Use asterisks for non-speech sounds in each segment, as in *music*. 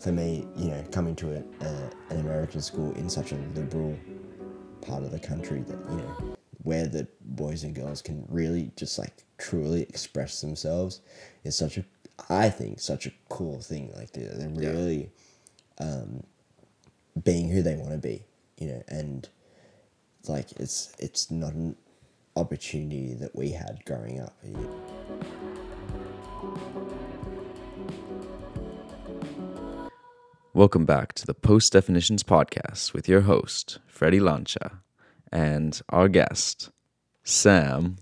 For me, you know, coming to a, a, an American school in such a liberal part of the country that, you know, where the boys and girls can really just like truly express themselves is such a, I think, such a cool thing. Like they're, they're Yeah. really um, being who they want to be, you know, and like it's it's not an opportunity that we had growing up. Welcome back to the Post Definitions Podcast with your host, Freddie Lancha, and our guest, Sam.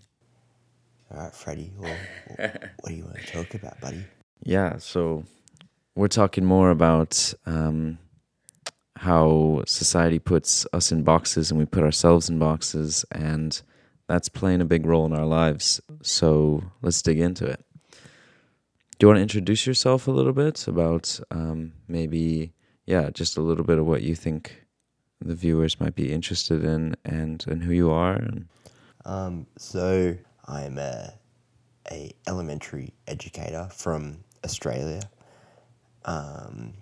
All right, Freddie, well, what *laughs* do you want to talk about, buddy? Yeah, so we're talking more about um, how society puts us in boxes and we put ourselves in boxes, and that's playing a big role in our lives. So let's dig into it. Do you want to introduce yourself a little bit about um, maybe, yeah, just a little bit of what you think the viewers might be interested in and, and who you are? And, Um, so I'm a, a elementary educator from Australia, um,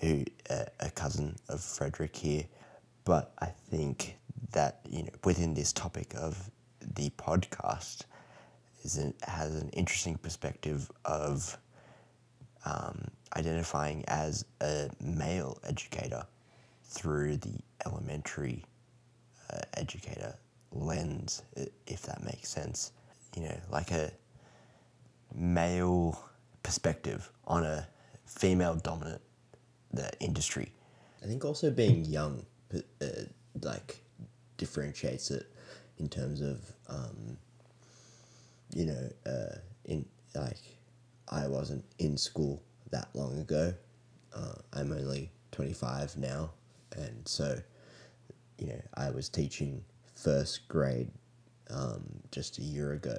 who a, a cousin of Frederick here. But I think that you know within this topic of the podcast is an, has an interesting perspective of um, identifying as a male educator through the elementary uh, educator lens, if that makes sense. You know, like a male perspective on a female dominant the industry. I think also being young, uh, like, differentiates it in terms of, um, you know, uh, in like, I wasn't in school that long ago. Uh, I'm only 25 now, and so you know, I was teaching first grade um, just a year ago.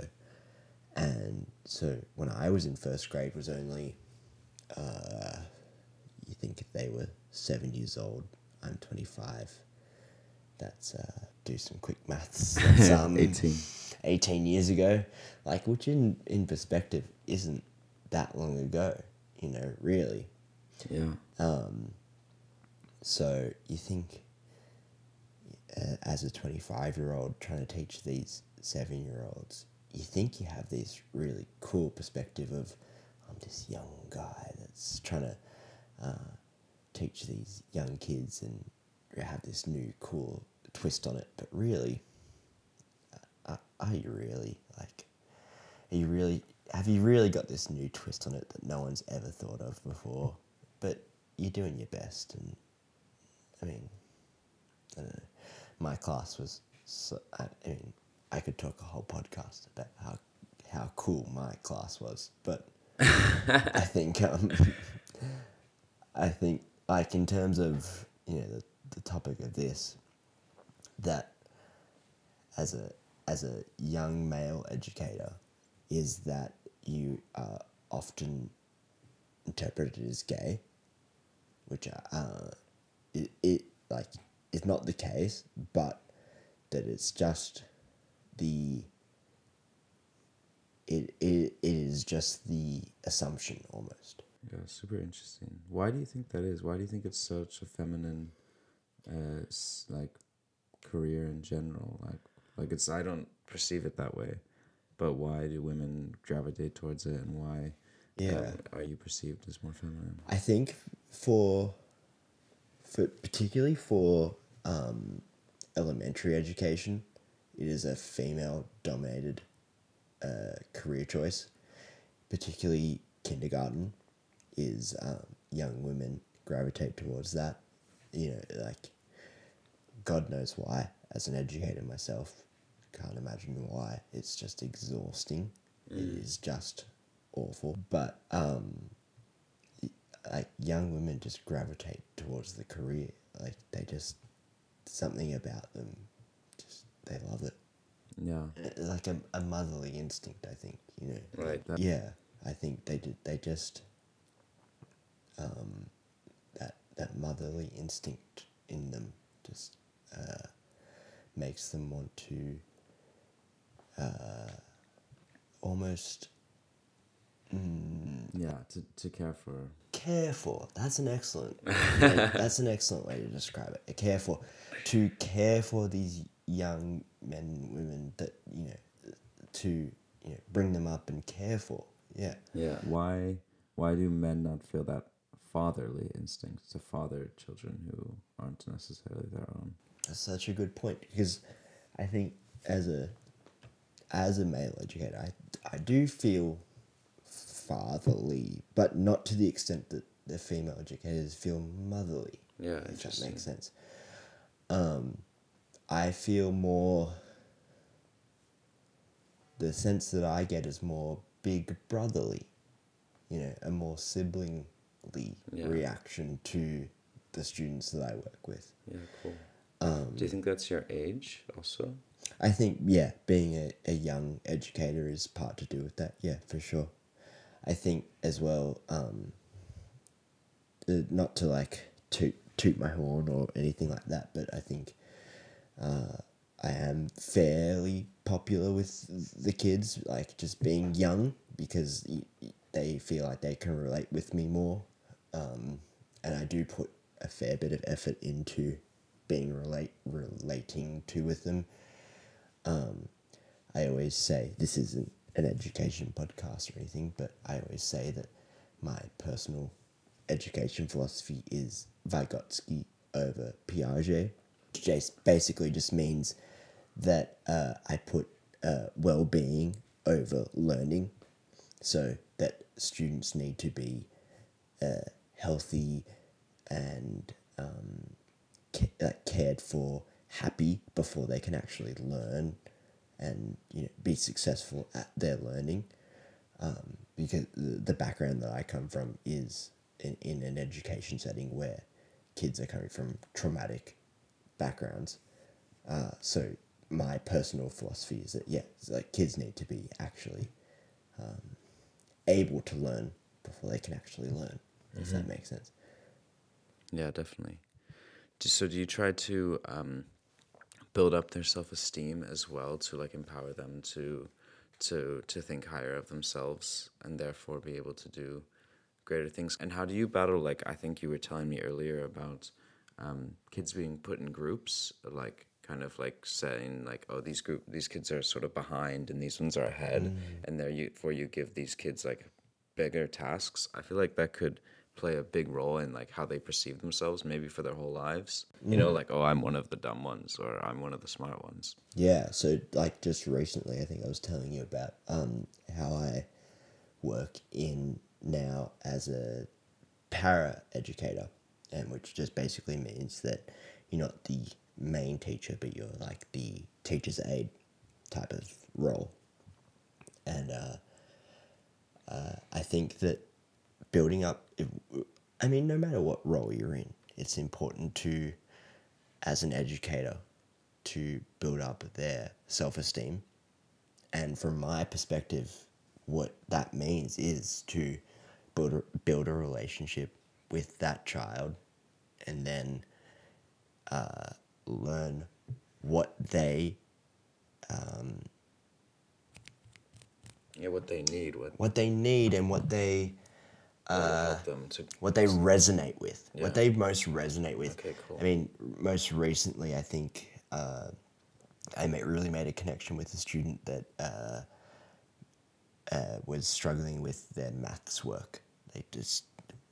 And so when I was in first grade was only, uh, you think if they were seven years old, I'm 25. That's, uh, do some quick maths. *laughs* That's, um, 18. 18 years ago. Like, which in, in perspective isn't that long ago, you know, really. Yeah. Um, so you think, uh, as a 25 year old trying to teach these seven year olds, you think you have this really cool perspective of, I'm this young guy that's trying to uh, teach these young kids and have this new cool twist on it. But really, are you really like, are you really, have you really got this new twist on it that no one's ever thought of before? But you're doing your best, and I mean, I don't know. My class was, so, I, I mean, I could talk a whole podcast about how how cool my class was, but I *laughs* think um, I think like in terms of you know the, the topic of this, that as a as a young male educator, is that you are often interpreted as gay, which uh, it, it like is not the case, but that it's just the it, it, it is just the assumption almost. Yeah, super interesting. Why do you think that is? Why do you think it's such a feminine, uh, like, career in general? Like, like it's I don't perceive it that way, but why do women gravitate towards it, and why? Yeah. uh, are you perceived as more feminine? I think for for particularly for um, elementary education, it is a female dominated uh, career choice. Particularly kindergarten is um, young women gravitate towards that. You know, like God knows why. As an educator myself, can't imagine why. It's just exhausting. It is just awful. But um, like young women just gravitate towards the career. Like they just something about them, just they love it. Yeah. Uh, Like a, a motherly instinct, I think. You know. Right. That, Yeah, I think they did. They just um, that that motherly instinct in them just uh, makes them want to uh, almost Yeah, to, to care for. care for. That's an excellent. *laughs* that's an excellent way to describe it. Care for, to care for these young men and women that you know, to you know, bring them up and care for. Yeah. Yeah. Why why do men not feel that fatherly instinct to father children who aren't necessarily their own? That's such a good point because I think as a as a male educator, I I do feel fatherly, but not to the extent that the female educators feel motherly. Yeah, if that makes sense. Um, I feel more. The sense that I get is more big brotherly, you know, a more siblingly Yeah. reaction to the students that I work with. Yeah, cool. Um, do you think that's your age also? I think, yeah, being a, a young educator is part to do with that. Yeah, for sure. I think as well, um, uh, not to like toot, toot my horn or anything like that, but I think uh, I am fairly popular with the kids, like just being young because they feel like they can relate with me more. Um, and I do put a fair bit of effort into being relate relating to with them. Um, I always say this isn't an education podcast or anything, but I always say that my personal education philosophy is Vygotsky over Piaget. Just basically just means that uh, I put uh, well being over learning, so that students need to be uh, healthy and um, ca- cared for, happy before they can actually learn and you know be successful at their learning. Um, because the background that I come from is in, in an education setting where kids are coming from traumatic backgrounds. Uh, so my personal philosophy is that yeah, like kids need to be actually um, able to learn before they can actually learn. If that makes sense. Yeah, definitely. So do you try to um, build up their self esteem as well to like empower them to to to think higher of themselves and therefore be able to do greater things? And how do you battle like I think you were telling me earlier about um, kids being put in groups, like kind of like saying like oh these group these kids are sort of behind and these ones are ahead and there you for you give these kids like bigger tasks i feel like that could play a big role in like how they perceive themselves maybe for their whole lives. You know like oh i'm one of the dumb ones or i'm one of the smart ones. Yeah, so like just recently, I think I was telling you about um, how I work in now as a para educator, and which just basically means that you're not the main teacher, but you're like the teacher's aide type of role. And uh, uh, I think that building up, I mean, no matter what role you're in, it's important to, as an educator, to build up their self esteem. And from my perspective, what that means is to build a, build a relationship with that child and then uh, learn what they yeah what they need what what they need and what they will help them to what they resonate with, Yeah. what they most resonate with. Okay, cool. I mean, most recently, I think uh, I ma- really made a connection with a student that uh, uh, was struggling with their maths work. They just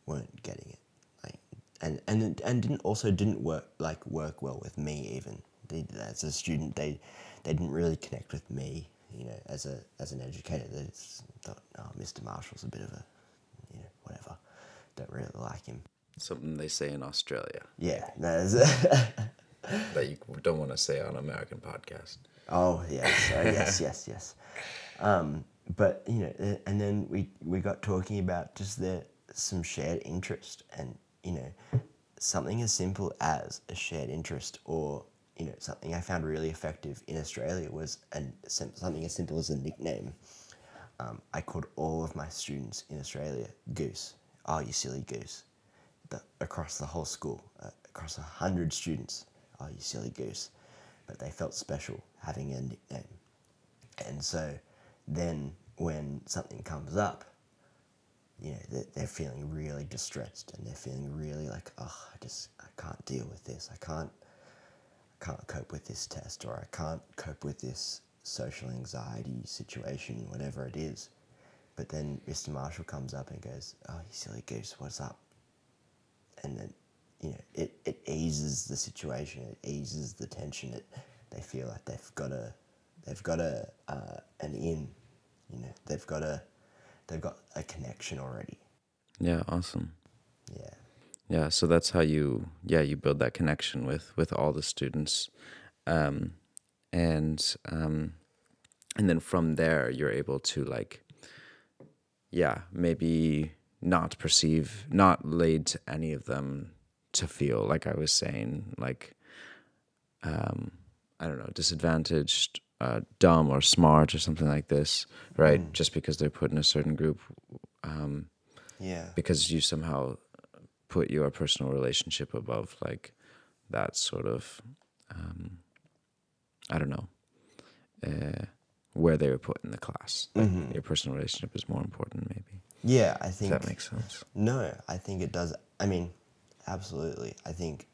weren't getting it, like, and and and didn't also didn't work like work well with me even. They, as a student, they they didn't really connect with me. You know, as a as an educator, they just thought, oh, Mr. Marshall's a bit of a, whatever. Don't really like him. something they say in australia Yeah, that's *laughs* that you don't want to say on american podcast Oh yes, *laughs* uh, yes, yes, yes. Um, but you know, uh, and then we we got talking about just the some shared interest, and you know, something as simple as a shared interest, or you know, something I found really effective in Australia was an something as simple as a nickname. Um, I called all of my students in Australia Goose. Oh, you silly goose! The, across the whole school, uh, across a hundred students. Oh, you silly goose! But they felt special having a nickname. And so then when something comes up, you know they're, they're feeling really distressed and they're feeling really like oh I just I can't deal with this I can't I can't cope with this test or I can't cope with this social anxiety situation whatever it is but then Mr. Marshall comes up and goes oh you silly goose what's up and then you know it, it eases the situation it eases the tension it they feel like they've got a they've got a uh, an in you know they've got a they've got a connection already Yeah, awesome. yeah Yeah, so that's how you yeah you build that connection with with all the students, um, and um, and then from there you're able to like yeah maybe not perceive not lead to any of them to feel like I was saying like um, I don't know disadvantaged, uh, dumb or smart or something like this, right? Just because they're put in a certain group. Um, yeah because you somehow put your personal relationship above like that sort of um, I don't know uh, where they were put in the class. Like Your personal relationship is more important, maybe. yeah I think that makes sense. No, I think it does. I mean, absolutely. I think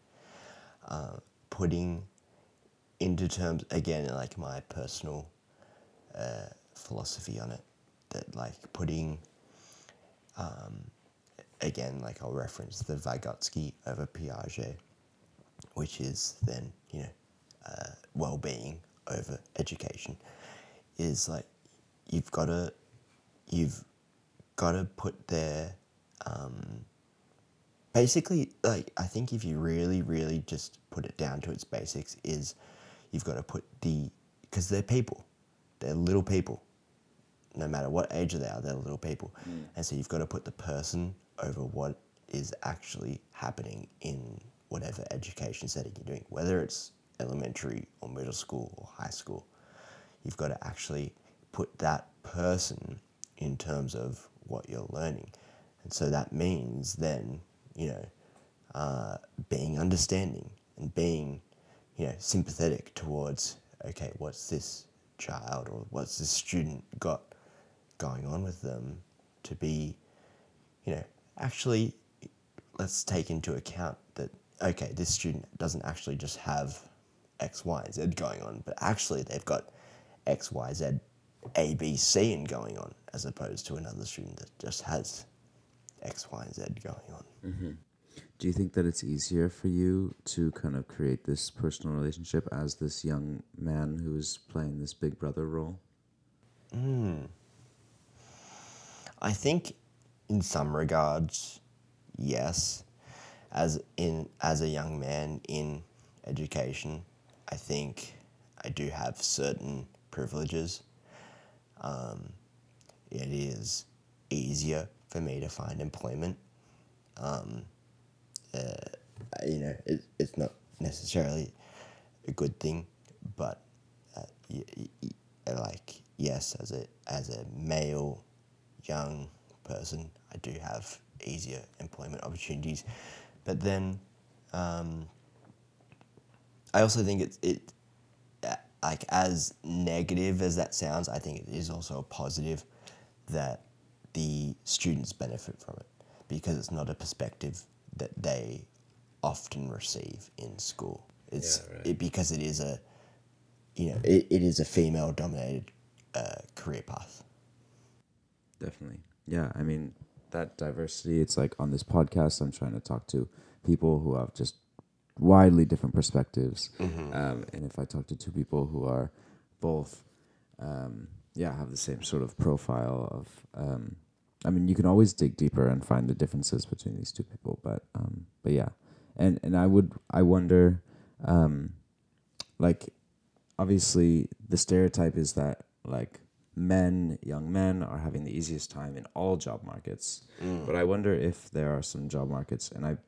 uh, putting into terms again, like my personal uh, philosophy on it, that like putting um, again, like I'll reference the Vygotsky over Piaget, which is then you know uh, well-being over education, is like you've got to you've got to put their um, basically like I think if you really really just put it down to its basics is you've got to put the because they're people, they're little people. No matter what age they are, they're little people, and so you've got to put the person over what is actually happening in whatever education setting you're doing, whether it's elementary or middle school or high school. You've got to actually put that person in terms of what you're learning. And so that means then, you know, uh, being understanding and being, you know, sympathetic towards, okay, what's this child or what's this student got going on with them to be, you know, actually let's take into account that, okay, this student doesn't actually just have X, Y, Z going on, but actually they've got X, Y, Z, A, B, C and going on, as opposed to another student that just has X, Y, and Z going on. Mm-hmm. Do you think that it's easier for you to kind of create this personal relationship as this young man who is playing this big brother role? Hmm. I think in some regards, yes. As in as a young man in education, I think I do have certain privileges. Um, it is easier for me to find employment. Um, uh, you know, it, it's not necessarily a good thing, but uh, y- y- like yes, as a as a male young person, I do have easier employment opportunities. But then, um, I also think it's it like as negative as that sounds. I think it is also a positive that the students benefit from it because it's not a perspective that they often receive in school. It's Yeah, right. it because it is a you know it, it is a female dominated uh, career path. Definitely. Yeah, I mean that diversity. It's like on this podcast, I'm trying to talk to people who have just widely different perspectives. Um, and if I talk to two people who are both, um, yeah, have the same sort of profile of, um, I mean, you can always dig deeper and find the differences between these two people. But, um, but yeah, and and I would I wonder, um, like, obviously the stereotype is that like men, young men, are having the easiest time in all job markets. But I wonder if there are some job markets, and I'm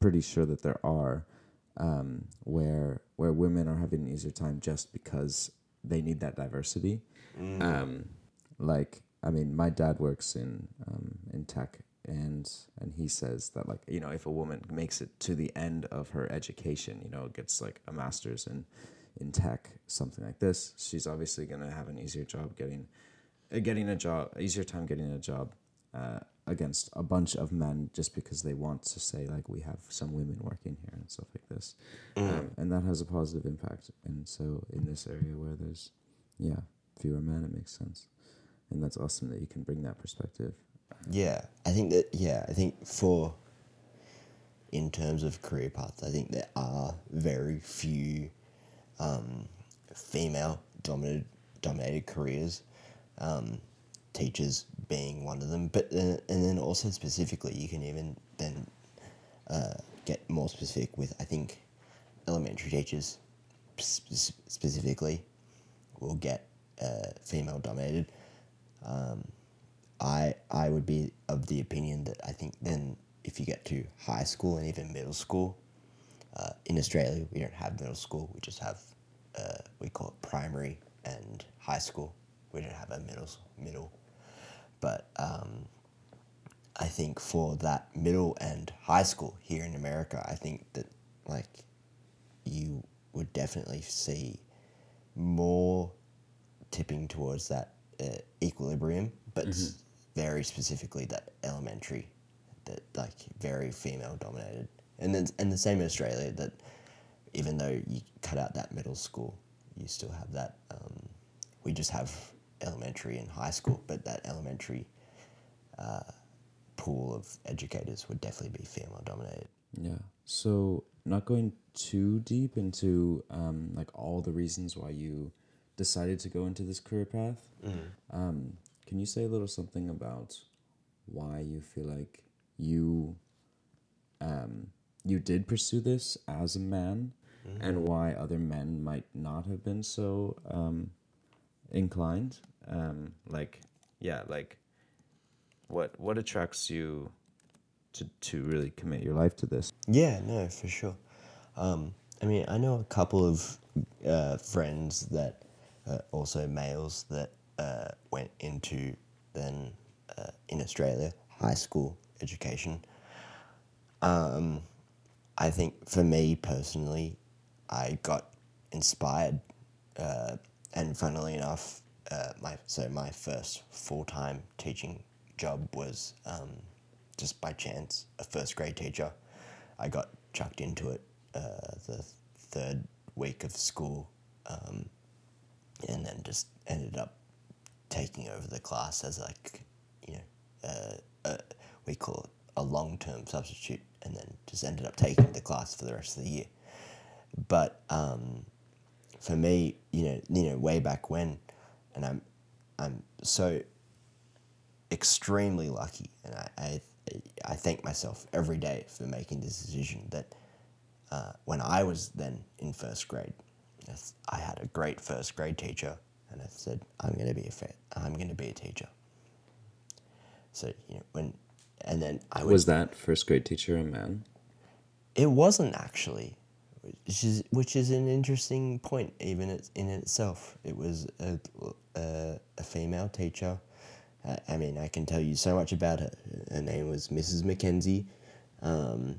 pretty sure that there are, um, where where women are having an easier time just because they need that diversity. Um, like, I mean, my dad works in um, in tech, and and he says that like you know if a woman makes it to the end of her education, you know, gets like a master's in in tech, something like this, she's obviously gonna have an easier job getting uh, getting a job, easier time getting a job uh, against a bunch of men just because they want to say like we have some women working here and stuff like this, um, and that has a positive impact. And so in this area where there's yeah fewer men, it makes sense, and that's awesome that you can bring that perspective. Yeah, I think that yeah, I think for in terms of career paths, I think there are very few um, female dominated dominated careers. Um, teachers being one of them, but uh, and then also specifically, you can even then uh, get more specific with I think elementary teachers sp- specifically will get uh, female dominated. Um, I I would be of the opinion that I think then if you get to high school and even middle school, uh, in Australia we don't have middle school. We just have uh, we call it primary and high school. We don't have a middle middle, but um, I think for that middle and high school here in America, I think that like you would definitely see more tipping towards that uh, equilibrium, but s- very specifically that elementary, that like very female dominated, and then and the same in Australia that even though you cut out that middle school, you still have that. Um, we just have elementary and high school, but that elementary uh, pool of educators would definitely be female dominated. Yeah. So not going too deep into um, like all the reasons why you decided to go into this career path. Um, can you say a little something about why you feel like you um, you did pursue this as a man, and why other men might not have been so um, inclined? Um, like, yeah, like what what attracts you to to really commit your life to this? Yeah, no, for sure. Um, I mean, I know a couple of uh, friends that uh, also males that uh, went into then uh, in Australia high school education. Um, I think for me personally, I got inspired, uh, and funnily enough, uh, my so my first full time teaching job was um, just by chance a first grade teacher. I got chucked into it uh, the third week of school, um, and then just ended up taking over the class as like you know uh, uh, we call it a long term substitute, and then just ended up taking the class for the rest of the year. But um, for me, you know, you know, way back when, and I'm, I'm so extremely lucky, and I, I, I thank myself every day for making this decision. That uh, when I was then in first grade, I had a great first grade teacher, and I said, I'm going to be a fa- I'm going to be a teacher. So you know when, and then I would Was that first grade teacher a man? it wasn't actually, which is which is an interesting point even in itself. It was a a, a female teacher. I, I mean, I can tell you so much about her. Her name was Mrs. Mackenzie. Um,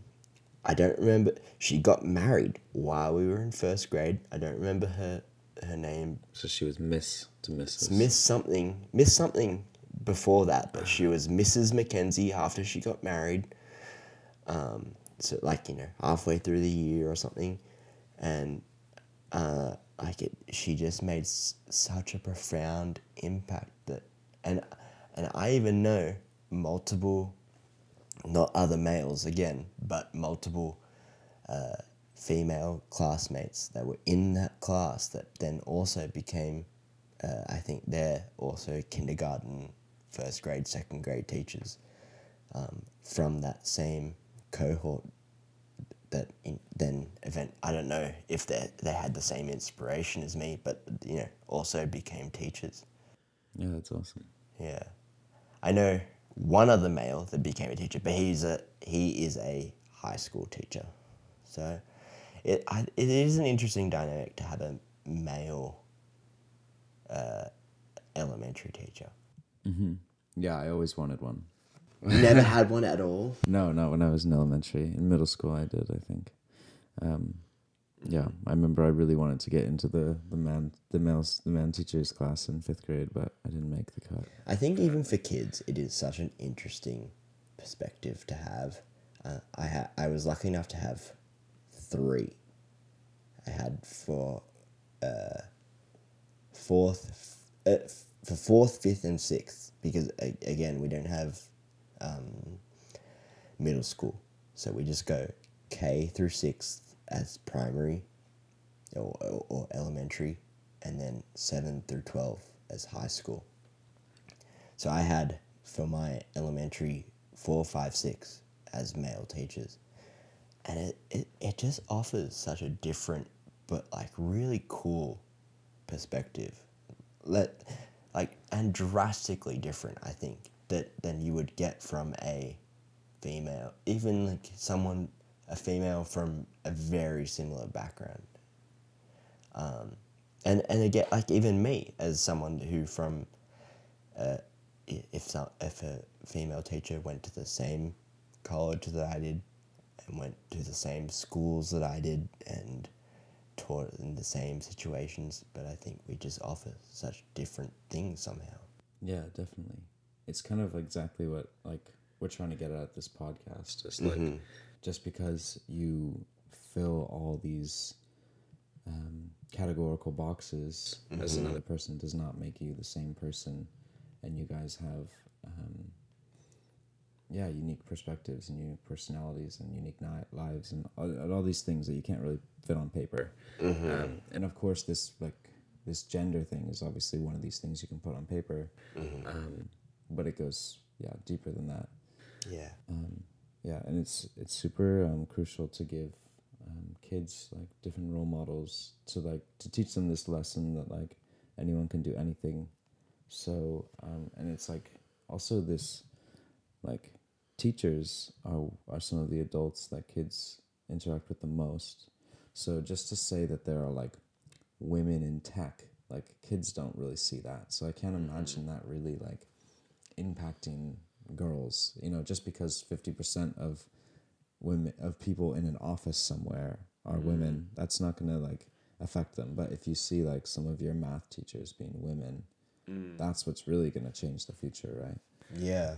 I don't remember. She got married while we were in first grade. I don't remember her her name. So she was Miss to Mrs. Miss something. Miss something before that, but she was Mrs. Mackenzie after she got married um, so like you know halfway through the year or something, and uh, like it, she just made s- such a profound impact that, and and I even know multiple, not other males again, but multiple uh, female classmates that were in that class that then also became, uh, I think they're also kindergarten, first grade, second grade teachers um, from that same cohort that in, then event I don't know if they they had the same inspiration as me, but you know also became teachers. Yeah, that's awesome. Yeah, I know one other male that became a teacher, but he's a he is a high school teacher, so it I, it is an interesting dynamic to have a male uh, elementary teacher. Yeah, I always wanted one. Never *laughs* had one at all. No, not when I was in elementary. In middle school, I did. I think. Um, yeah, I remember I really wanted to get into the the man the males the man teachers class in fifth grade, but I didn't make the cut. I think even for kids, it is such an interesting perspective to have. Uh, I ha- I was lucky enough to have three. I had for uh, fourth, uh, for fourth, fifth, and sixth because a- again we don't have um, middle school, so we just go K through sixth as primary, or, or, or elementary, and then seven through twelve as high school. So I had for my elementary four, five, six as male teachers. And it, it, it just offers such a different but like really cool perspective. Let like and drastically different, I think, that than you would get from a female. Even like someone a female from a very similar background. Um, and and again, like even me as someone who from uh, if some, if a female teacher went to the same college that I did and went to the same schools that I did and taught in the same situations, but I think we just offer such different things somehow. Yeah, definitely. It's kind of exactly what like we're trying to get at this podcast. Just like just because you fill all these um, categorical boxes as another person does not make you the same person, and you guys have um, yeah unique perspectives and unique personalities and unique ni- lives and all, and all these things that you can't really fit on paper. Um, and of course, this like this gender thing is obviously one of these things you can put on paper, um, but it goes yeah deeper than that. Yeah. Yeah, and it's it's super um, crucial to give um, kids like different role models to like to teach them this lesson that like anyone can do anything. So um, and it's like also this like teachers are are some of the adults that kids interact with the most. So just to say that there are like women in tech, like kids don't really see that. So I can't imagine that really like impacting girls you know just because 50% of women of people in an office somewhere are women that's not going to like affect them but if you see like some of your math teachers being women that's what's really going to change the future right Yeah.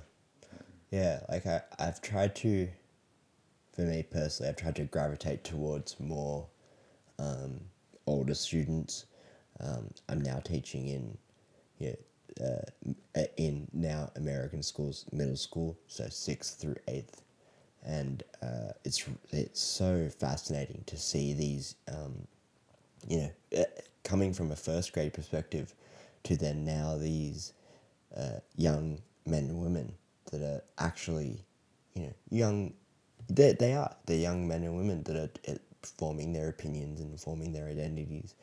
Yeah, like I, I've tried to, for me personally, I've tried to gravitate towards more um, older students. Um, I'm now teaching in, yeah, uh, in now American schools, middle school, so sixth through eighth, and uh, it's it's so fascinating to see these, um, you know, uh, coming from a first grade perspective, to then now these uh, young men and women that are actually, you know, young. They, they are. They're young men and women that are uh, forming their opinions and forming their identities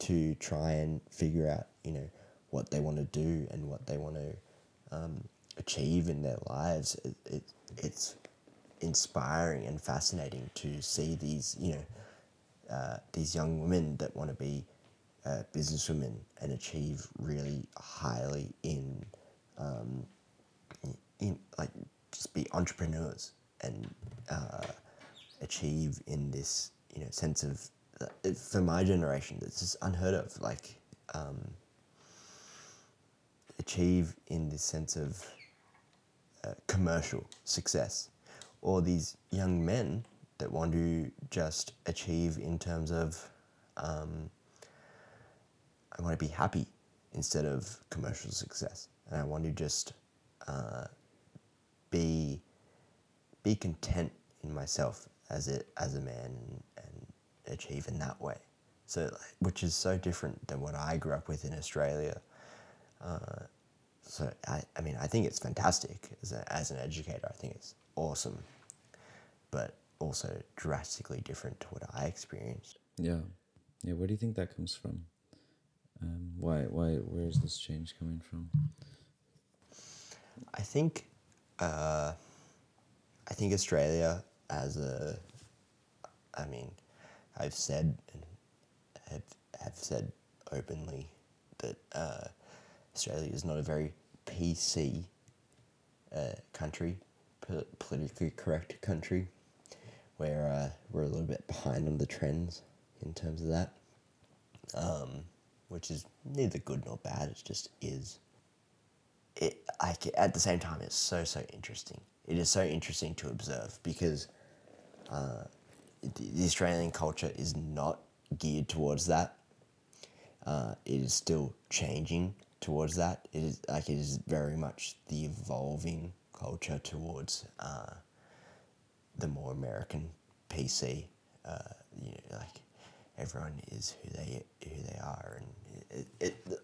to try and figure out, you know, what they want to do and what they want to um, achieve in their lives. It, it, it's inspiring and fascinating to see these, you know, uh, these young women that want to be uh, businesswomen and achieve really highly in, um, in, like just be entrepreneurs and uh, achieve in this you know sense of uh, for my generation that's just unheard of like um, achieve in this sense of uh, commercial success or these young men that want to just achieve in terms of um, I want to be happy instead of commercial success and I want to just uh, be be content in myself as a as a man and, and achieve in that way. So, which is so different than what I grew up with in Australia. Uh, so I, I mean, I think it's fantastic as, a, as an educator. I think it's awesome, but also drastically different to what I experienced. yeah yeah where do you think that comes from um, why why where is this change coming from I think, uh, I think Australia as a, I mean, I've said and have have said openly that uh, Australia is not a very PC uh, country, po- politically correct country, where uh, we're a little bit behind on the trends in terms of that, um, which is neither good nor bad. It just is it I at the same time it's so so interesting. it is so interesting to observe because uh, the, the Australian culture is not geared towards that. Uh, it is still changing towards that. It is like it is very much the evolving culture towards uh, the more American PC. Uh, you know, like everyone is who they who they are, and it, it,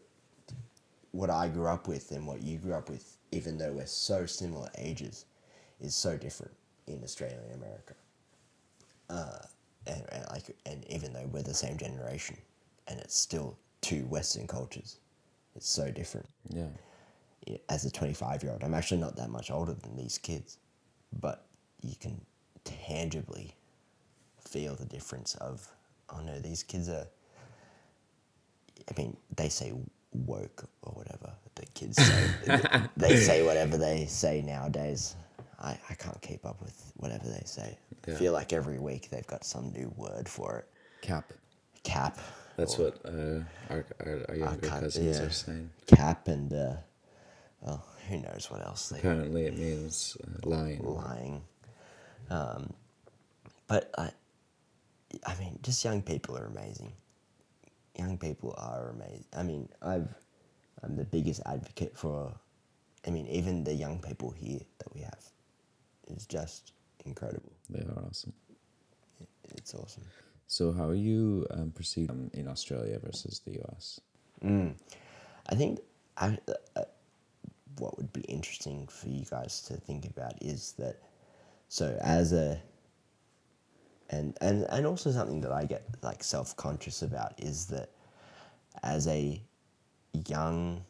what I grew up with and what you grew up with, even though we're so similar ages, is so different in Australia and America. Uh, and, and like, and even though we're the same generation, and it's still two Western cultures, it's so different. Yeah. Yeah, As a twenty-five-year-old, I'm actually not that much older than these kids, but you can tangibly feel the difference of, oh no, these kids are. I mean, they say woke or whatever the kids say. *laughs* they say whatever they say nowadays. I, I can't keep up with whatever they say. I feel like every week they've got some new word for it. Cap. Cap. That's what uh, our, our, our younger cut- cousins yeah. are saying. Cap and, uh, oh, who knows what else they Apparently, it means uh, lying. lying. Um, but I, I mean, just young people are amazing. Young people are amazing. I mean, I've, I'm the biggest advocate for. I mean, even the young people here that we have, is just incredible. They are awesome. It's awesome. So, how are you um, perceived um, in Australia versus the US? Mm. I think I, uh, what would be interesting for you guys to think about is that so as a and and and also something that I get like self conscious about is that as a young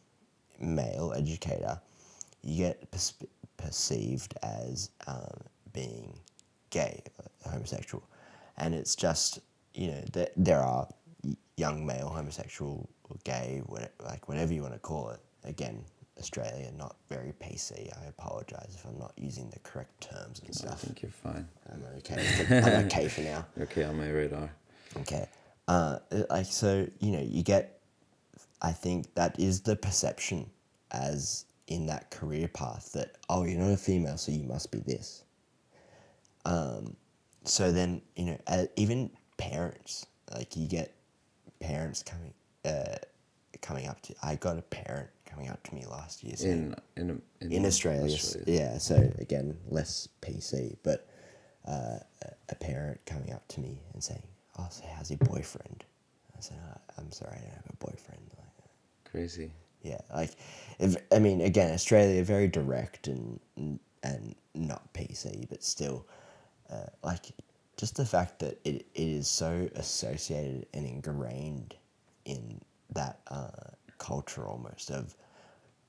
male educator, you get perceived as um, being gay, uh, homosexual, and it's just you know there, there are young male homosexual or gay, whatever, like whatever you want to call it. Again, Australia not very PC. I apologize if I'm not using the correct terms and stuff. I think you're fine. I'm okay. For, I'm okay for now. You're *laughs* okay on my radar. Okay. Uh, like so, you know, you get. I think that is the perception, as in that career path that oh you're not a female so you must be this. Um, so then you know uh, even parents like you get parents coming uh, coming up to I got a parent coming up to me last year saying In in in, in Australia, s- yeah. So again, less PC, but uh, a- parent coming up to me and saying, "Oh, so how's your boyfriend?" I said, "Uh, "I'm sorry, I don't have a boyfriend." Like, Crazy. yeah, like, if, I mean, again, Australia very direct and and not PC, but still, uh, like, just the fact that it, it is so associated and ingrained in that uh, culture almost of,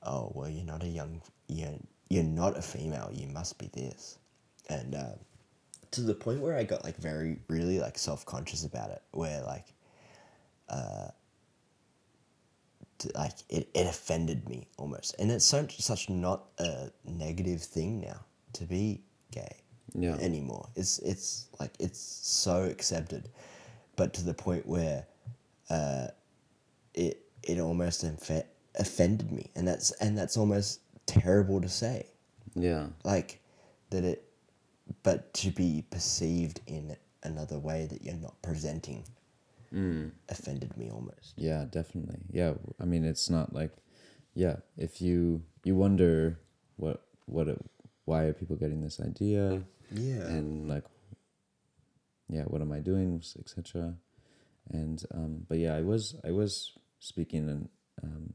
oh well, you're not a young, you're you're not a female, you must be this, and uh, to the point where I got like very really like self conscious about it, where like to, like it, it offended me almost. And it's so such not a negative thing now to be gay Yeah. anymore. It's it's like it's so accepted. But to the point where uh, it it almost infe- offended me. And that's and that's almost terrible to say. Yeah. like that it but to be perceived in another way that you're not presenting offended me almost. Yeah, definitely. Yeah, i mean, it's not like, yeah, if you you wonder what what it, why are people getting this idea, Yeah. and like, yeah, what am I doing, etc. And um, but yeah, I was I was speaking and um,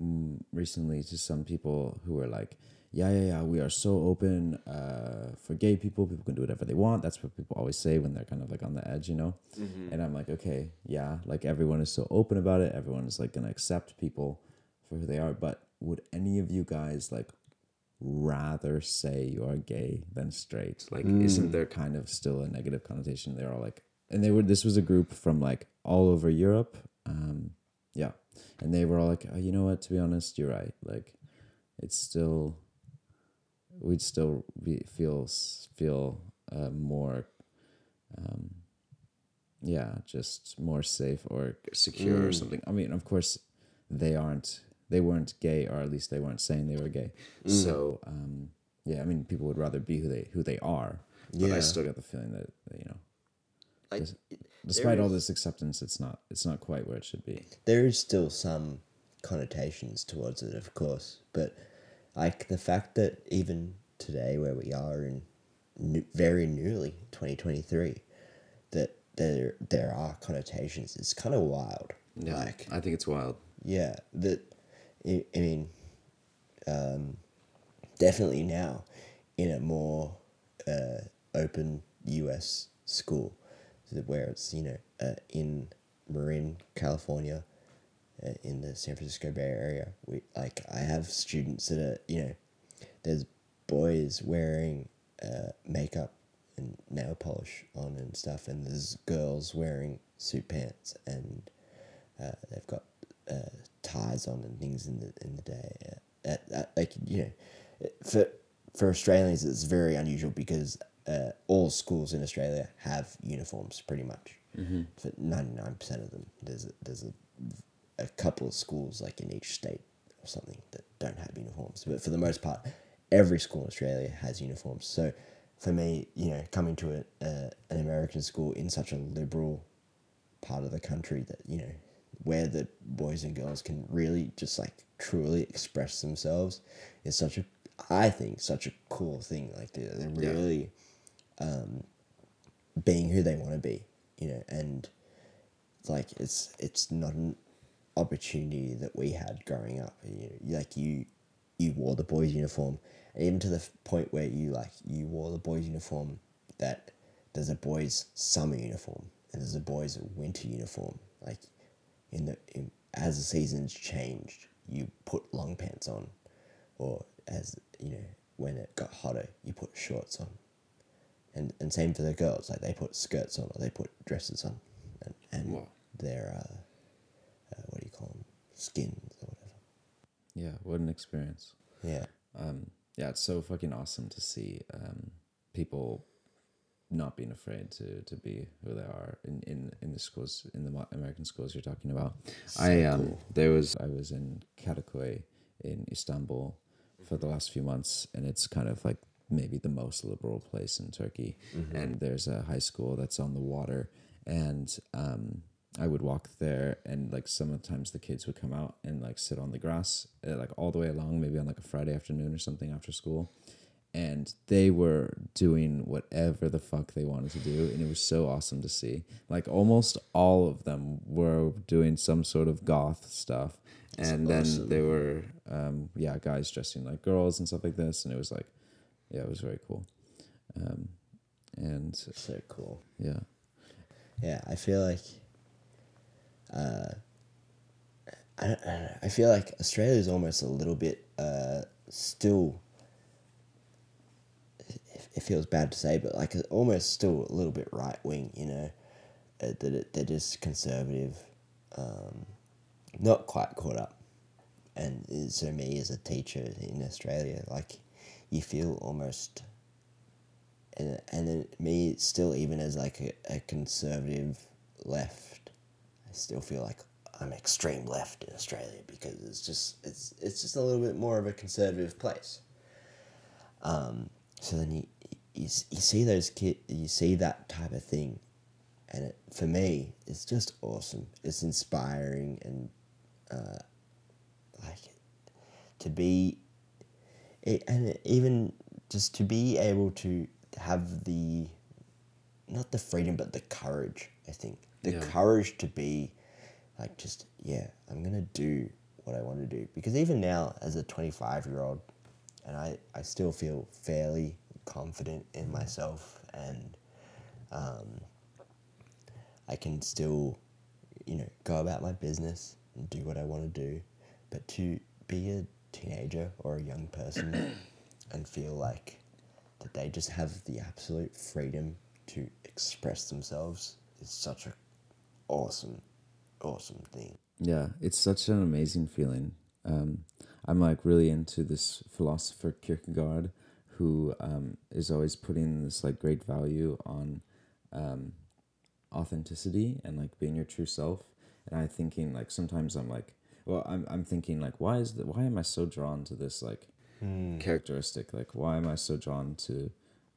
mm, recently to some people who were like, yeah, yeah, yeah, we are so open uh, for gay people. People can do whatever they want. That's what people always say when they're kind of like on the edge, you know. And I'm like, okay, yeah, like everyone is so open about it. Everyone is like gonna accept people for who they are. But would any of you guys like rather say you are gay than straight? Like, isn't there kind of still a negative connotation? They're all like, and they were. This was a group from like all over Europe. Um, yeah, and they were all like, oh, you know what? To be honest, you're right. Like, it's still. We'd still be, feel feel uh, more. Um, yeah, just more safe or secure or something. I mean, of course, they aren't. They weren't gay, or at least they weren't saying they were gay. So, um, yeah, I mean, people would rather be who they who they are. But I still get the feeling that, that, you know, Like, Just- it- despite all this acceptance, it's not it's not quite where it should be. there is still some connotations towards it, of course, but like the fact that even today, where we are in new, very newly twenty twenty three, that there there are connotations is kind of wild. Like I think it's wild. yeah, that I, mean, um, definitely now in a more uh, open U.S. school, where it's you know uh, in Marin, California, uh, in the San Francisco Bay Area. We like I have students that are you know, there's boys wearing uh, makeup and nail polish on and stuff, and there's girls wearing suit pants and uh, they've got uh, ties on and things in the in the day. Uh, uh, uh, like you know, for for Australians, it's very unusual because uh, all schools in Australia have uniforms pretty much. Mm-hmm. For ninety nine percent of them, there's a, there's a, a couple of schools like in each state or something that don't have uniforms. But for the most part, every school in Australia has uniforms. So for me, you know, coming to a, uh, an American school in such a liberal part of the country that you know where the boys and girls can really just like truly express themselves is such a I think such a cool thing like they're, they're Yeah. really um, being who they want to be you know and like it's it's not an opportunity that we had growing up you know, like you you wore the boys uniform and even to the point where you like you wore the boys uniform that there's a boys summer uniform and there's a boys winter uniform like in the in, as the seasons changed you put long pants on or as you know when it got hotter you put shorts on and and same for the girls like they put skirts on or they put dresses on and, and Wow. their uh, uh, what do you call them skins or whatever Yeah, what an experience. yeah Um, yeah, it's so fucking awesome to see um, people not being afraid to, to be who they are in, in, in the schools in the American schools you're talking about. I um cool. there was I was in Kadıköy in Istanbul for the last few months and it's kind of like maybe the most liberal place in Turkey and there's a high school that's on the water and um I would walk there and like sometimes the kids would come out and like sit on the grass uh, like all the way along maybe on like a Friday afternoon or something after school and they were doing whatever the fuck they wanted to do and it was so awesome to see. Like almost all of them were doing some sort of goth stuff and then they were um yeah guys dressing like girls and stuff like this and it was like yeah it was very cool. Um and so cool. Yeah. Yeah i feel like uh I, don't, I, I feel like australia is almost a little bit uh still it, feels bad to say but like almost still a little bit right wing you know uh, that they're just conservative um not quite caught up and so me as a teacher in australia like you feel almost and and then me still even as like a, a conservative left, I still feel like I'm extreme left in Australia because it's just it's it's just a little bit more of a conservative place. Um, so then you, you you see those kid you see that type of thing, and it, for me it's just awesome. It's inspiring and uh, like to be it, and even just to be able to have the not the freedom but the courage i think the Yeah. courage to be like just yeah i'm gonna do what i want to do because even now as a 25 year old and i i still feel fairly confident in myself and um, i can still you know go about my business and do what i want to do but to be a teenager or a young person *clears throat* and feel like that they just have the absolute freedom to express themselves is such a awesome awesome thing Yeah, it's such an amazing feeling. Um, I'm like really into this philosopher Kierkegaard, who um, is always putting this like great value on um, authenticity and like being your true self. And I thinking like sometimes I'm like, well, I'm I'm thinking like, why is the, why am I so drawn to this like characteristic. Like, why am I so drawn to,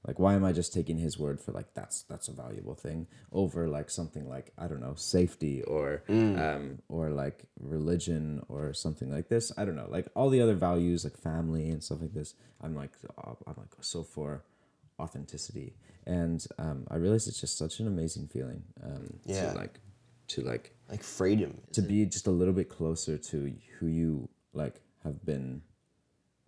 like, why am I just taking his word for like that's that's a valuable thing over like something like I don't know safety or um or like religion or something like this. I don't know, like all the other values like family and stuff like this. I'm like uh, I'm like so for authenticity, and um, I realize it's just such an amazing feeling. Um, Yeah. to like to like Like freedom. to be just a little bit closer to who you like have been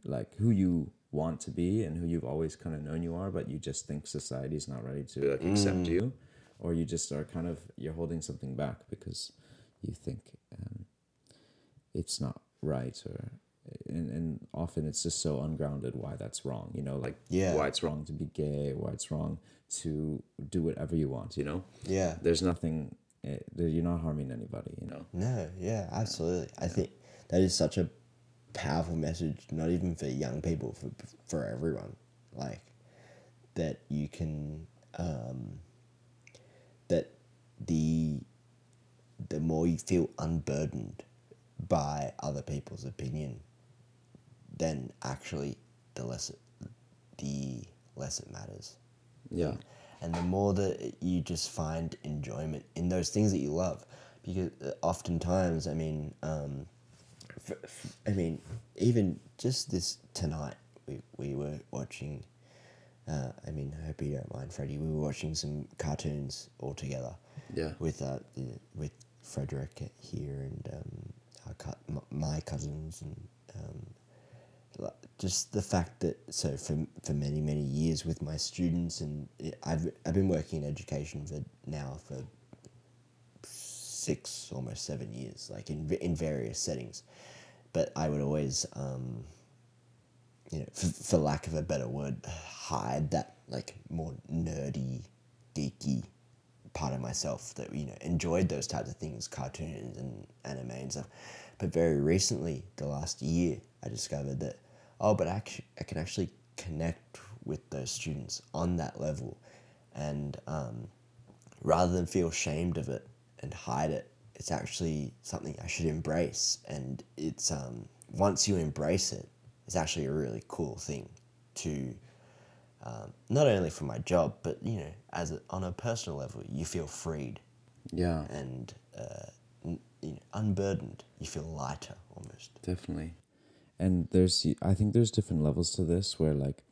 like who you want to be and who you've always kind of known you are but you just think society's not ready to like accept you or you just are kind of you're holding something back because you think um, it's not right or and, and often it's just so ungrounded why that's wrong you know like Yeah. why it's wrong to be gay why it's wrong to do whatever you want you know Yeah. there's nothing eh, you're not harming anybody you know No, yeah, absolutely. I think that is such a powerful message, not even for young people, for for everyone. Like that you can um, that the the more you feel unburdened by other people's opinion, then actually the less it, the less it matters yeah and the more that you just find enjoyment in those things that you love because uh, oftentimes i mean um, i mean even just this tonight we, we were watching uh, i mean i hope you don't mind freddie we were watching some cartoons all together Yeah. with uh, the, with frederick here and um, our m- my cousins and um, just the fact that so for for many many years with my students and I've I've been working in education for now for six almost seven years like in in various settings, but I would always um, you know for, for lack of a better word hide that like more nerdy geeky part of myself that you know enjoyed those types of things cartoons and anime and stuff. But very recently the last year i discovered that oh but actually i can actually connect with those students on that level and um, rather than feel ashamed of it and hide it it's actually something i should embrace and it's um, once you embrace it it's actually a really cool thing to um, not only for my job, but you know, as a, on a personal level, you feel freed Yeah, and uh, n- you know, unburdened. You feel lighter almost. definitely. And there's, I think there's different levels to this where like,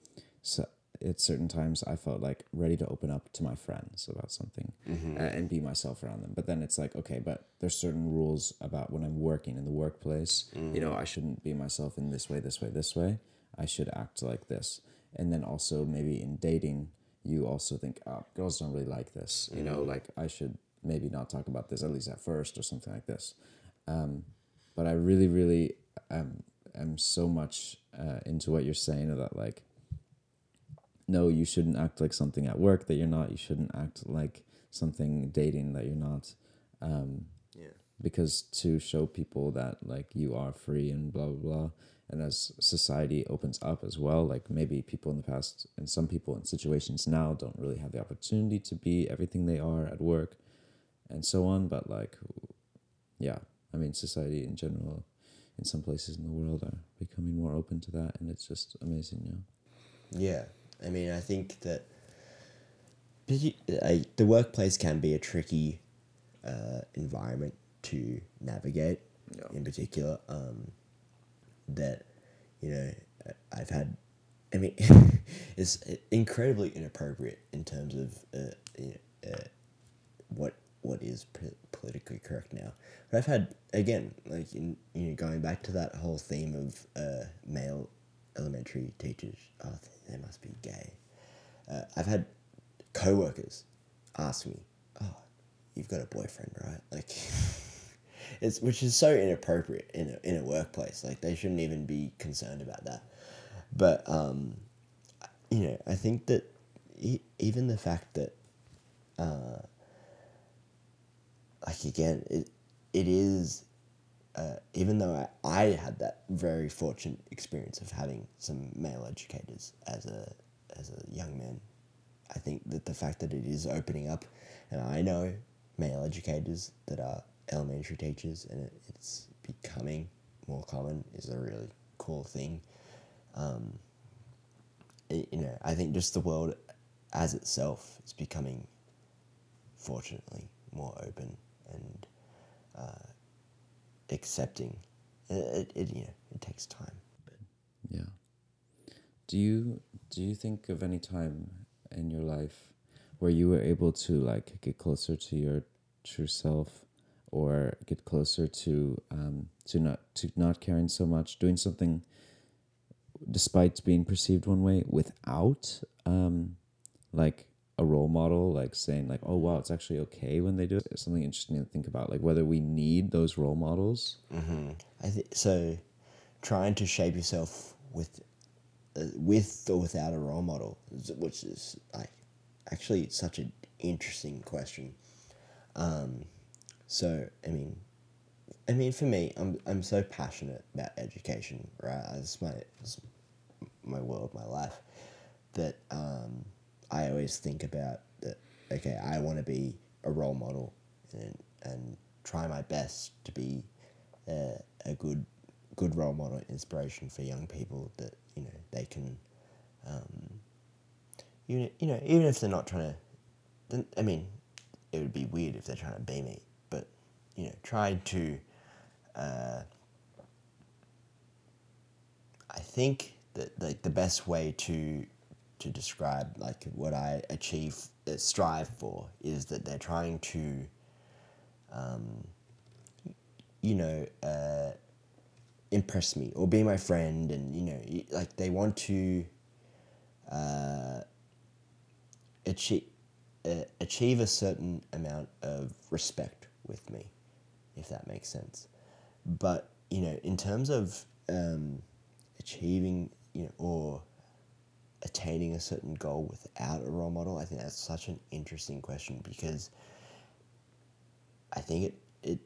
so at certain times I felt like ready to open up to my friends about something uh, and be myself around them. But then it's like, okay, but there's certain rules about when I'm working in the workplace. You know, I shouldn't be myself in this way, this way, this way. I should act like this. And then also maybe in dating, you also think, oh, girls don't really like this. You know, like I should maybe not talk about this at least at first or something like this. Um, but I really, really um, am so much uh, into what you're saying that like, no, you shouldn't act like something at work that you're not. You shouldn't act like something dating that you're not. Um, Yeah. because to show people that like you are free and blah blah blah and as society opens up as well like maybe people in the past and some people in situations now don't really have the opportunity to be everything they are at work and so on but like yeah i mean society in general in some places in the world are becoming more open to that and it's just amazing yeah Yeah, I mean, I think that uh, the workplace can be a tricky uh, environment to navigate. Yeah. In particular, um, that you know, I- I've had. I mean, *laughs* it's incredibly inappropriate in terms of uh, you know, uh, what what is p- politically correct now. But I've had again, like in you know, going back to that whole theme of uh, male elementary teachers. Oh, they must be gay. Uh, I've had co-workers ask me, "Oh, you've got a boyfriend, right?" Like, *laughs* it's which is so inappropriate in a in a workplace. Like, they shouldn't even be concerned about that. But um, you know, I think that e- even the fact that uh, like again, it it is uh, even though I, I had that very fortunate experience of having some male educators as a as a young man, I think that the fact that it is opening up, and I know male educators that are elementary teachers, and it, it's becoming more common is a really cool thing. um, it, you know, I think just the world as itself is becoming, fortunately, more open and uh, accepting. It, it, you know, it takes time. Yeah. Do you do you think of any time in your life where you were able to like get closer to your true self or get closer to um, to not to not caring so much, doing something despite being perceived one way without um, like a role model, like saying like, oh wow, it's actually okay when they do it. It's something interesting to think about, like whether we need those role models. Mm-hmm. I think so. Trying to shape yourself with, uh, with or without a role model, which is like, actually such an interesting question. Um, so I mean, I mean for me, I'm I'm so passionate about education, right? It's my it's my world, my life, that um, I always think about that. Okay, I want to be a role model and and try my best to be a, a good good role model inspiration for young people that you know they can um, you know, you know even if they're not trying to then I mean it would be weird if they're trying to be me but you know try to uh, I think that like the best way to to describe like what I achieve uh, strive for is that they're trying to um, you know uh, impress me or be my friend and you know like they want to uh, achieve uh, achieve a certain amount of respect with me if that makes sense. But you know in terms of um, achieving you know or attaining a certain goal without a role model i think that's such an interesting question because i think it it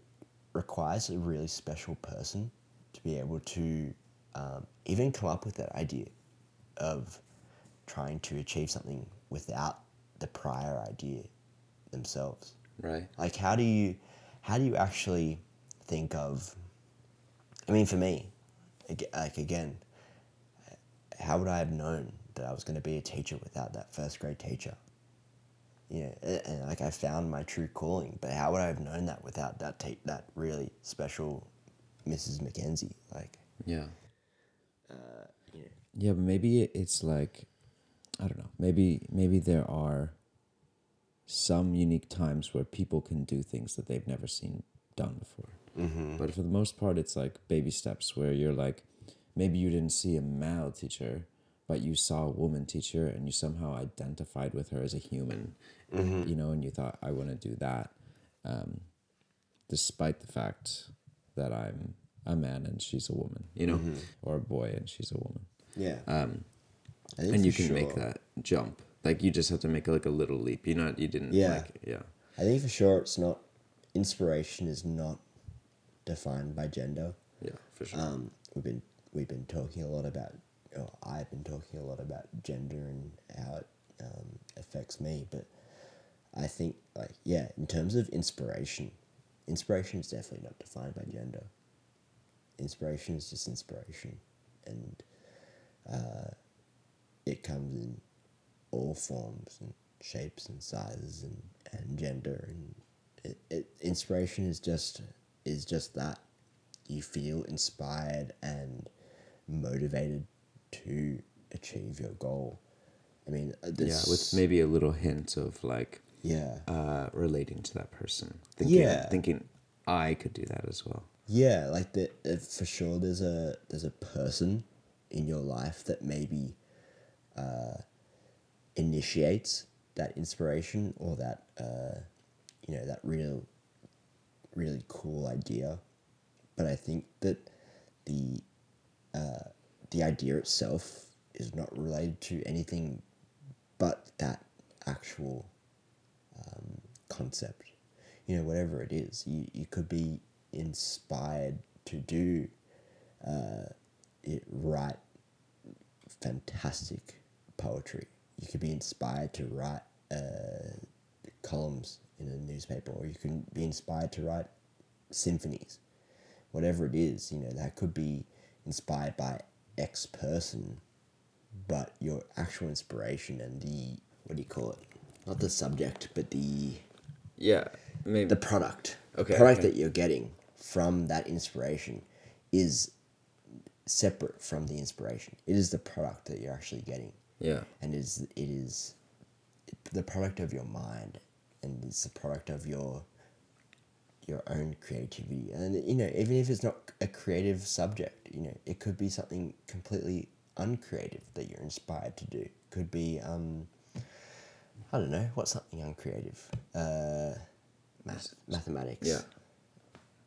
requires a really special person to be able to um, even come up with that idea of trying to achieve something without the prior idea themselves. Right. Like how do you how do you actually think of I mean for me like again how would I have known that I was going to be a teacher without that first grade teacher? You know, and like I found my true calling, but how would I have known that without that te- that really special Mrs. McKenzie? Like, Yeah. uh, you know, Yeah, but maybe it's like I don't know. Maybe maybe there are some unique times where people can do things that they've never seen done before. mm-hmm. But for the most part, it's like baby steps where you're like, maybe you didn't see a male teacher, but you saw a woman teacher and you somehow identified with her as a human, you know, and you thought, I want to do that, um, despite the fact that I'm a man and she's a woman, you know, or a boy and she's a woman. yeah, Um, and you can make that jump. Like you just have to make like a little leap. You not you didn't Yeah. like yeah. I think for sure it's not inspiration is not defined by gender. Yeah, for sure. Um, we've been we've been talking a lot about, I've been talking a lot about gender and how it um, affects me. But I think like yeah, in terms of inspiration, inspiration is definitely not defined by gender. Inspiration is just inspiration, and uh, it comes in all forms and shapes and sizes and, and gender and it, it inspiration is just is just that you feel inspired and motivated to achieve your goal i mean uh, yeah, with maybe a little hint of like yeah uh, relating to that person. Thinking, Yeah. thinking I could do that as well. yeah like the, uh, for sure there's a there's a person in your life that maybe uh, initiates that inspiration or that uh, you know that real really cool idea but i think that the uh, the idea itself is not related to anything but that actual um, concept. You know whatever it is you, you could be inspired to do uh, it write fantastic poetry. You could be inspired to write uh, columns in a newspaper or you can be inspired to write symphonies. Whatever it is you know that could be inspired by X person, but your actual inspiration and the what do you call it? Not the subject, but the Yeah, maybe. the product. Okay, The product okay. that you're getting from that inspiration is separate from the inspiration. It is the product that you're actually getting. yeah, And it is it is the product of your mind and it's the product of your your own creativity. And you know, even if it's not a creative subject, you know, it could be something completely uncreative that you're inspired to do. Could be um I don't know, what's something uncreative? Uh math, mathematics. yeah,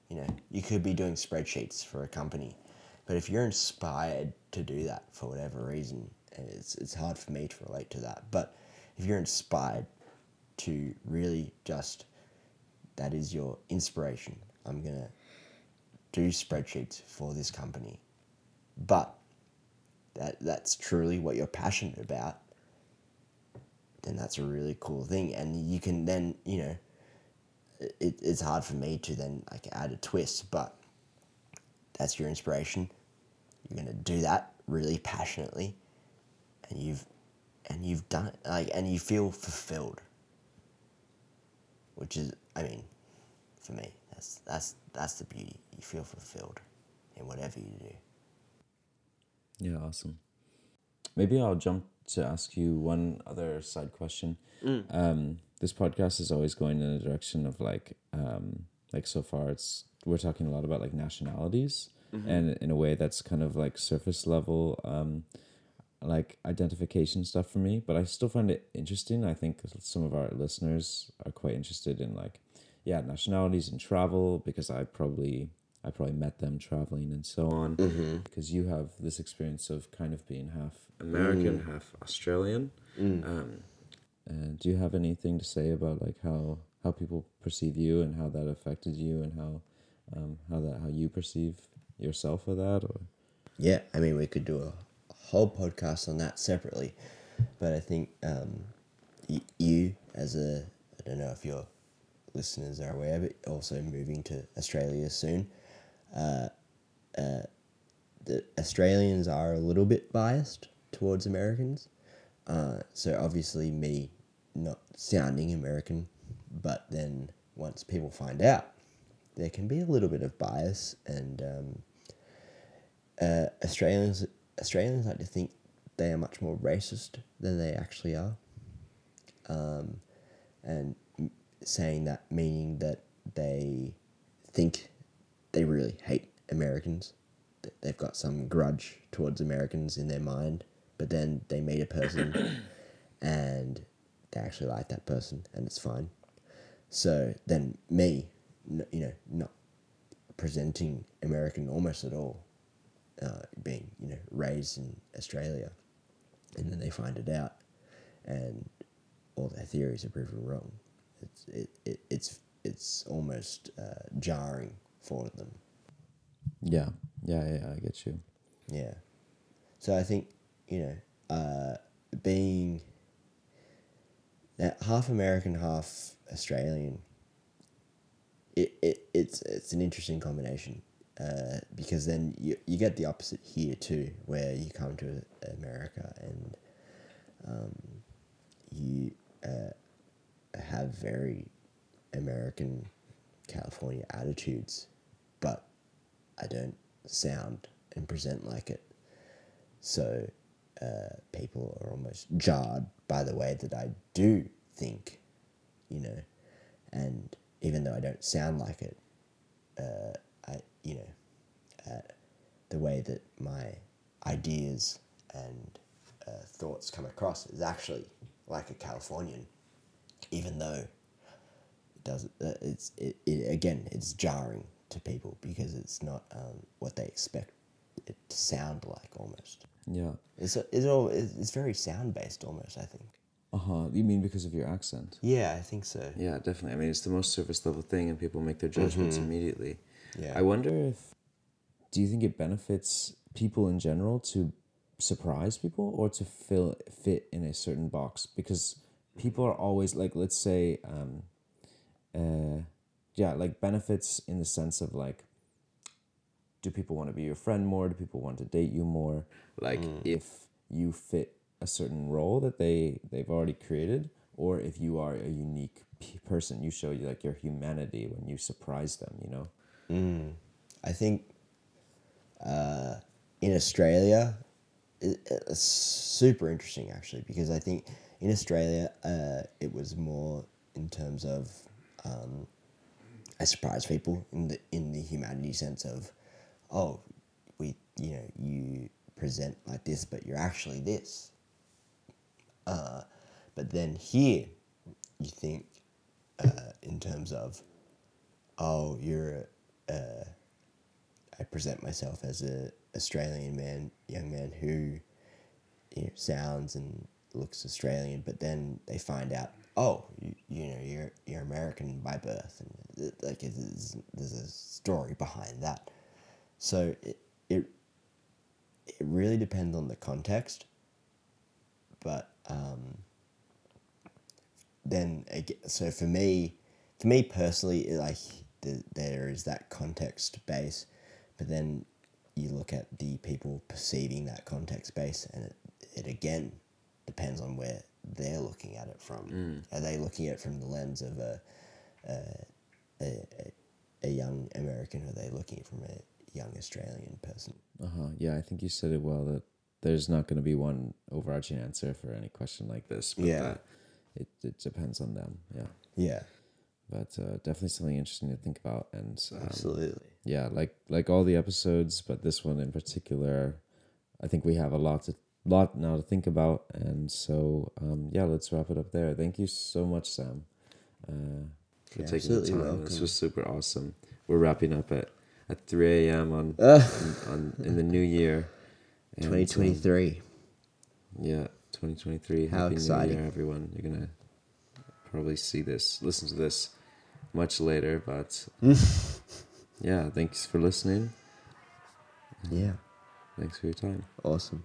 You know, you could be doing spreadsheets for a company, but if you're inspired to do that for whatever reason, and it's it's hard for me to relate to that, but if you're inspired to really just that is your inspiration. I'm gonna do spreadsheets for this company, but that that's truly what you're passionate about. Then that's a really cool thing, and you can then you know it, it's hard for me to then like add a twist, but that's your inspiration. You're gonna do that really passionately, and you've and you've done it like and you feel fulfilled. Which is, I mean, for me, that's that's that's the beauty. You feel fulfilled in whatever you do. yeah. Awesome. Maybe I'll jump to ask you one other side question. Um, this podcast is always going in a direction of like, um, like so far it's we're talking a lot about like nationalities, and in a way that's kind of like surface level. Um, like identification stuff for me, but I still find it interesting. I think some of our listeners are quite interested in like, yeah, nationalities and travel because I probably I probably met them traveling and so on. Because you have this experience of kind of being half American, half Australian. Um, and do you have anything to say about like how how people perceive you and how that affected you and how um, how that how you perceive yourself with that or Yeah, I mean, we could do a whole podcast on that separately, but I think um, y- you, as a, I don't know if your listeners are aware, but also moving to Australia soon, uh, uh, the Australians are a little bit biased towards Americans. Uh, so obviously, me not sounding American, but then once people find out, there can be a little bit of bias and. Um, uh, Australians Australians like to think they are much more racist than they actually are, um, and saying that meaning that they think they really hate Americans. They've got some grudge towards Americans in their mind, but then they meet a person *coughs* and they actually like that person, and it's fine. So then me, you know, not presenting American almost at all, uh, being you know raised in Australia, and then they find it out, and all their theories are proven wrong. It's it, it it's it's almost uh, jarring for them. yeah yeah yeah I get you Yeah. So I think, you know, uh, being that half American, half Australian, it, it it's it's an interesting combination. Uh, because then you, you get the opposite here too, where you come to America and um, you uh, have very American California attitudes, but I don't sound and present like it. So uh, people are almost jarred by the way that I do think, you know, and even though I don't sound like it, uh, you know, uh, the way that my ideas and uh, thoughts come across is actually like a Californian, even though it does uh, it's it, it again it's jarring to people because it's not um, what they expect it to sound like almost. yeah It's it's all it's it's very sound based almost. I think. uh huh you mean because of your accent Yeah, I think so. Yeah, definitely. I mean, it's the most surface level thing, and people make their judgments immediately. Yeah. I wonder if, do you think it benefits people in general to surprise people or to fill fit in a certain box? Because people are always like, let's say, um, uh, yeah, like benefits in the sense of like, do people want to be your friend more? Do people want to date you more? Like if you fit a certain role that they they've already created, or if you are a unique p- person, you show you like your humanity when you surprise them. You know. I think uh, in Australia, it, it's super interesting actually because I think in Australia uh, it was more in terms of um, I surprise people in the in the humanity sense of oh we you know you present like this but you're actually this. Uh, but then here you think uh, in terms of oh you're uh, I present myself as a Australian man, young man who you know, sounds and looks Australian, but then they find out, oh, you, you know, you're you're American by birth, and like is, there's a story behind that. So it, it it really depends on the context, but um, then so for me, for me personally, like the, there is that context base, but then you look at the people perceiving that context base, and it, it again depends on where they're looking at it from. Are they looking at it from the lens of a a, a, a- a young American, or are they looking at it from a young Australian person? Uh huh. Yeah, I think you said it well that there's not going to be one overarching answer for any question like this. But Yeah. that it, it depends on them. Yeah. Yeah, But uh, definitely something interesting to think about. And um, absolutely. yeah, like like all the episodes, but this one in particular, I think we have a lot to lot now to think about. And so um, yeah, let's wrap it up there. Thank you so much, Sam, uh, for You're taking the absolutely time. This was super awesome. We're wrapping up at at three a.m. on, *laughs* Uh, on on in the new year. Um, Twenty twenty three. yeah, 2023. How Happy exciting. New Year, everyone. You're going to probably see this, listen to this much later, but *laughs* yeah, thanks for listening. Yeah, Thanks for your time. awesome.